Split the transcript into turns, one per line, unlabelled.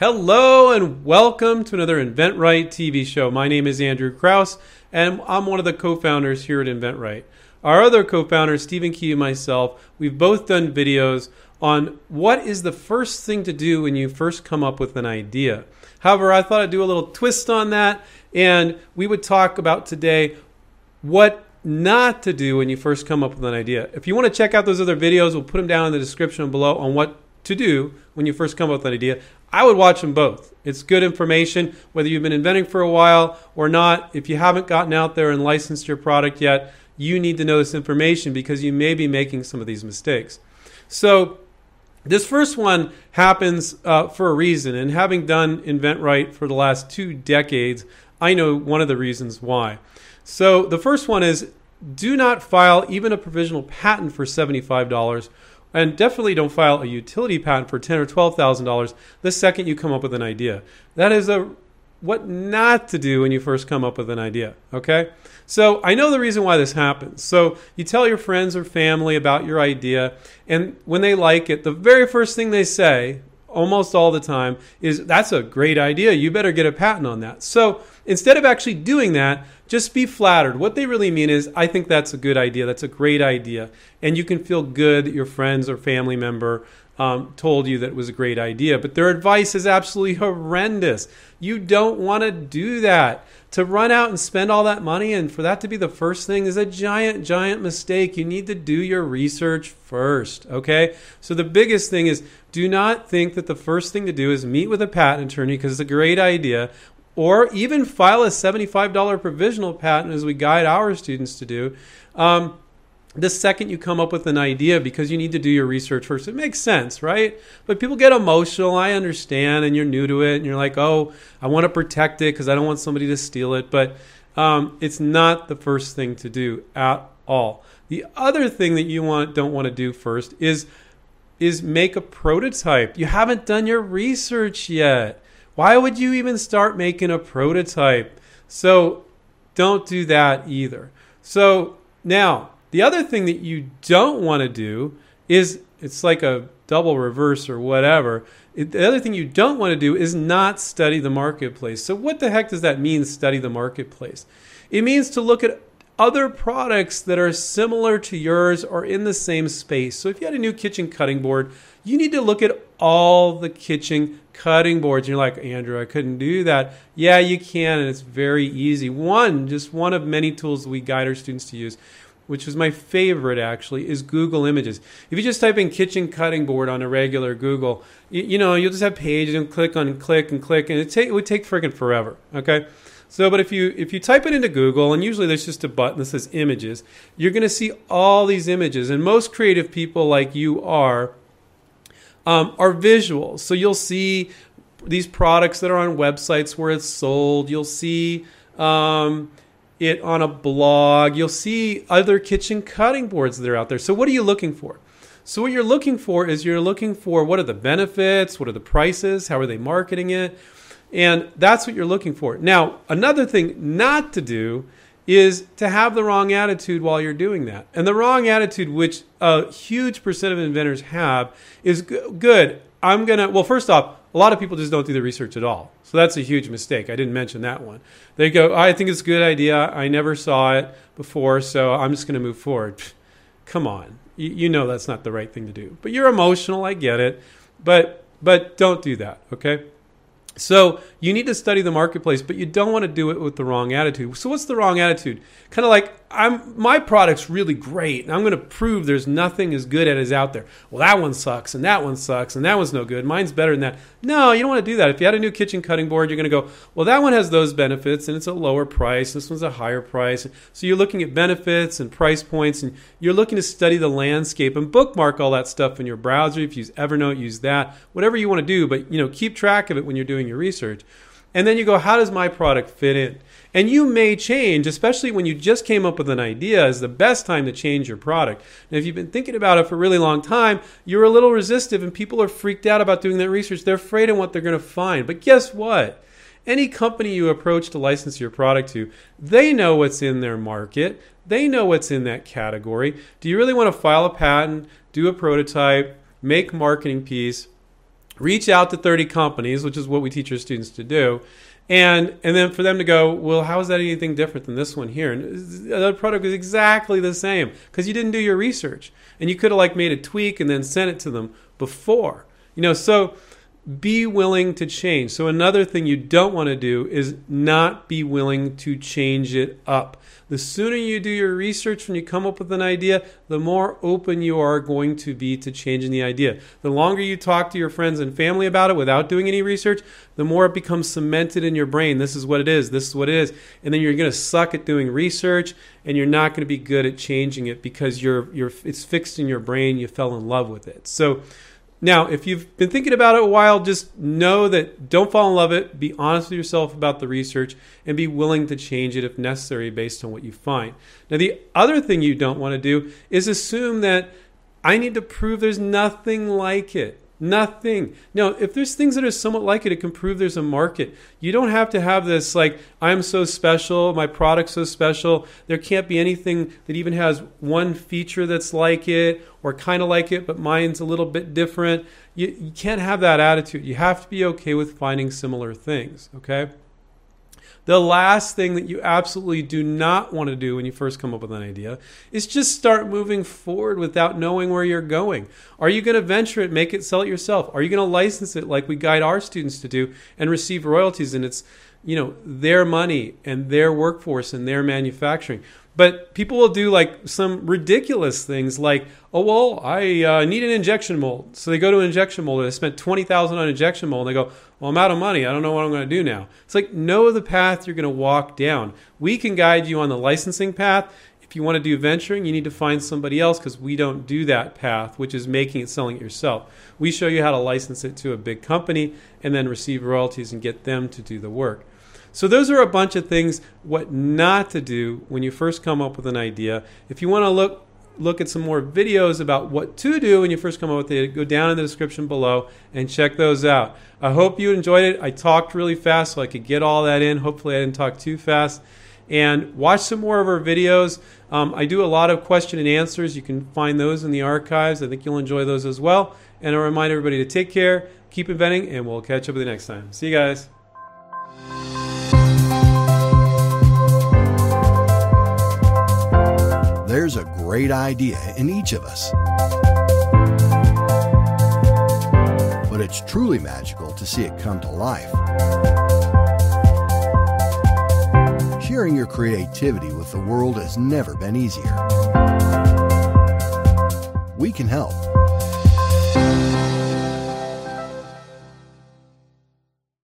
Hello and welcome to another InventRight TV show. My name is Andrew Krauss and I'm one of the co-founders here at InventRight. Our other co-founder, Stephen Key and myself, we've both done videos on what is the first thing to do when you first come up with an idea. However, I thought I'd do a little twist on that and we would talk about today what not to do when you first come up with an idea. If you want to check out those other videos, we'll put them down in the description below on what to do when you first come up with an idea. I would watch them both. It's good information, whether you've been inventing for a while or not. If you haven't gotten out there and licensed your product yet, you need to know this information because you may be making some of these mistakes. So, this first one happens uh, for a reason, and having done InventRight for the last two decades, I know one of the reasons why. So, the first one is do not file even a provisional patent for $75 and definitely don't file a utility patent for ten or twelve thousand dollars the second you come up with an idea. That is a what not to do when you first come up with an idea. Okay, so I know the reason why this happens. So you tell your friends or family about your idea, and when they like it, the very first thing they say, almost all the time, is "That's a great idea. You better get a patent on that." So instead of actually doing that, just be flattered. What they really mean is, I think that's a good idea. That's a great idea. And you can feel good that your friends or family member um, told you that it was a great idea. But their advice is absolutely horrendous. You don't want to do that. To run out and spend all that money and for that to be the first thing is a giant, giant mistake. You need to do your research first, okay? So the biggest thing is do not think that the first thing to do is meet with a patent attorney because it's a great idea or even file a $75 provisional patent as we guide our students to do. Um, the second you come up with an idea because you need to do your research first. It makes sense, right? But people get emotional. I understand, and you're new to it, and you're like, oh, I want to protect it because I don't want somebody to steal it. But um, it's not the first thing to do at all. The other thing that you want don't want to do first is is make a prototype. You haven't done your research yet. Why would you even start making a prototype? So don't do that either. So now, the other thing that you don't want to do is it's like a double reverse or whatever. It, the other thing you don't want to do is not study the marketplace. So, what the heck does that mean, study the marketplace? It means to look at other products that are similar to yours or in the same space. So, if you had a new kitchen cutting board, you need to look at all the kitchen cutting boards. And you're like, Andrew, I couldn't do that. Yeah, you can, and it's very easy. One, just one of many tools we guide our students to use, which is my favorite actually, is Google Images. If you just type in kitchen cutting board on a regular Google, you, you know, you'll just have pages and click on click and click, and it, take, it would take freaking forever. Okay. So, but if you if you type it into Google, and usually there's just a button that says images, you're going to see all these images. And most creative people like you are um, are visuals. So you'll see these products that are on websites where it's sold. You'll see um, it on a blog. You'll see other kitchen cutting boards that are out there. So what are you looking for? So what you're looking for is you're looking for what are the benefits, what are the prices, how are they marketing it, and that's what you're looking for. Now, another thing not to do is to have the wrong attitude while you're doing that. And the wrong attitude, which a huge percent of inventors have, is good. I'm to, well, first off, a lot of people just don't do the research at all. So that's a huge mistake. I didn't mention that one. They go, I think it's a good idea. I never saw it before, so I'm just going to move forward. Come on. You, you know that's not the right thing to do. But you're emotional. I get it. But, but don't do that, okay? So you need to study the marketplace, but you don't want to do it with the wrong attitude. So what's the wrong attitude? Kind of like I'm my product's really great, and I'm going to prove there's nothing as good as out there. Well, that one sucks, and that one sucks, and that one's no good. Mine's better than that. No, you don't want to do that. If you had a new kitchen cutting board, you're going to go, well, that one has those benefits, and it's a lower price. This one's a higher price. So you're looking at benefits and price points, and you're looking to study the landscape and bookmark all that stuff in your browser. If you use Evernote, use that. Whatever you want to do, but you know, keep track of it when you're doing your research. And then you go, how does my product fit in? And you may change, especially when you just came up with an idea, is the best time to change your product. And if you've been thinking about it for a really long time, you're a little resistive and people are freaked out about doing that research. They're afraid of what they're going to find. But guess what? Any company you approach to license your product to, they know what's in their market. They know what's in that category. Do you really want to file a patent, do a prototype, make marketing piece, reach out to 30 companies, which is what we teach our students to do. And, and then for them to go, well, how is that anything different than this one here? And the product is exactly the same because you didn't do your research. And you could have like made a tweak and then sent it to them before. You know, so be willing to change. So another thing you don't want to do is not be willing to change it up. The sooner you do your research when you come up with an idea, the more open you are going to be to changing the idea. The longer you talk to your friends and family about it without doing any research, the more it becomes cemented in your brain. This is what it is. This is what it is. And then you're going to suck at doing research and you're not going to be good at changing it because you're you're it's fixed in your brain. You fell in love with it. So now, if you've been thinking about it a while, just know that don't fall in love with it. Be honest with yourself about the research and be willing to change it if necessary based on what you find. Now, the other thing you don't want to do is assume that I need to prove there's nothing like it. Nothing. Now, if there's things that are somewhat like it, it can prove there's a market. You don't have to have this like, I'm so special, my product's so special. There can't be anything that even has one feature that's like it or kind of like it, but mine's a little bit different. You, you can't have that attitude. You have to be okay with finding similar things, okay? The last thing that you absolutely do not want to do when you first come up with an idea is just start moving forward without knowing where you're going. Are you going to venture it, make it, sell it yourself? Are you going to license it like we guide our students to do and receive royalties and it's you know their money and their workforce and their manufacturing. But people will do like some ridiculous things like oh well i uh, need an injection mold. So they go to an injection mold and they spent 20000 on injection mold and they go well i'm out of money i don't know what i'm going to do now. It's like know the path you're going to walk down. We can guide you on the licensing path. If you want to do venturing, you need to find somebody else because we don't do that path, which is making it, selling it yourself. We show you how to license it to a big company and then receive royalties and get them to do the work. So those are a bunch of things what not to do when you first come up with an idea. If you want to look look at some more videos about what to do when you first come up with it, go down in the description below and check those out. I hope you enjoyed it. I talked really fast so I could get all that in. Hopefully I didn't talk too fast. And watch some more of our videos. Um, I do a lot of question and answers. You can find those in the archives. I think you'll enjoy those as well. And I remind everybody to take care, keep inventing, and we'll catch up with you next time. See you guys.
There's a great idea in each of us. But it's truly magical to see it come to life. Sharing your creativity with the world has never been easier. We can help.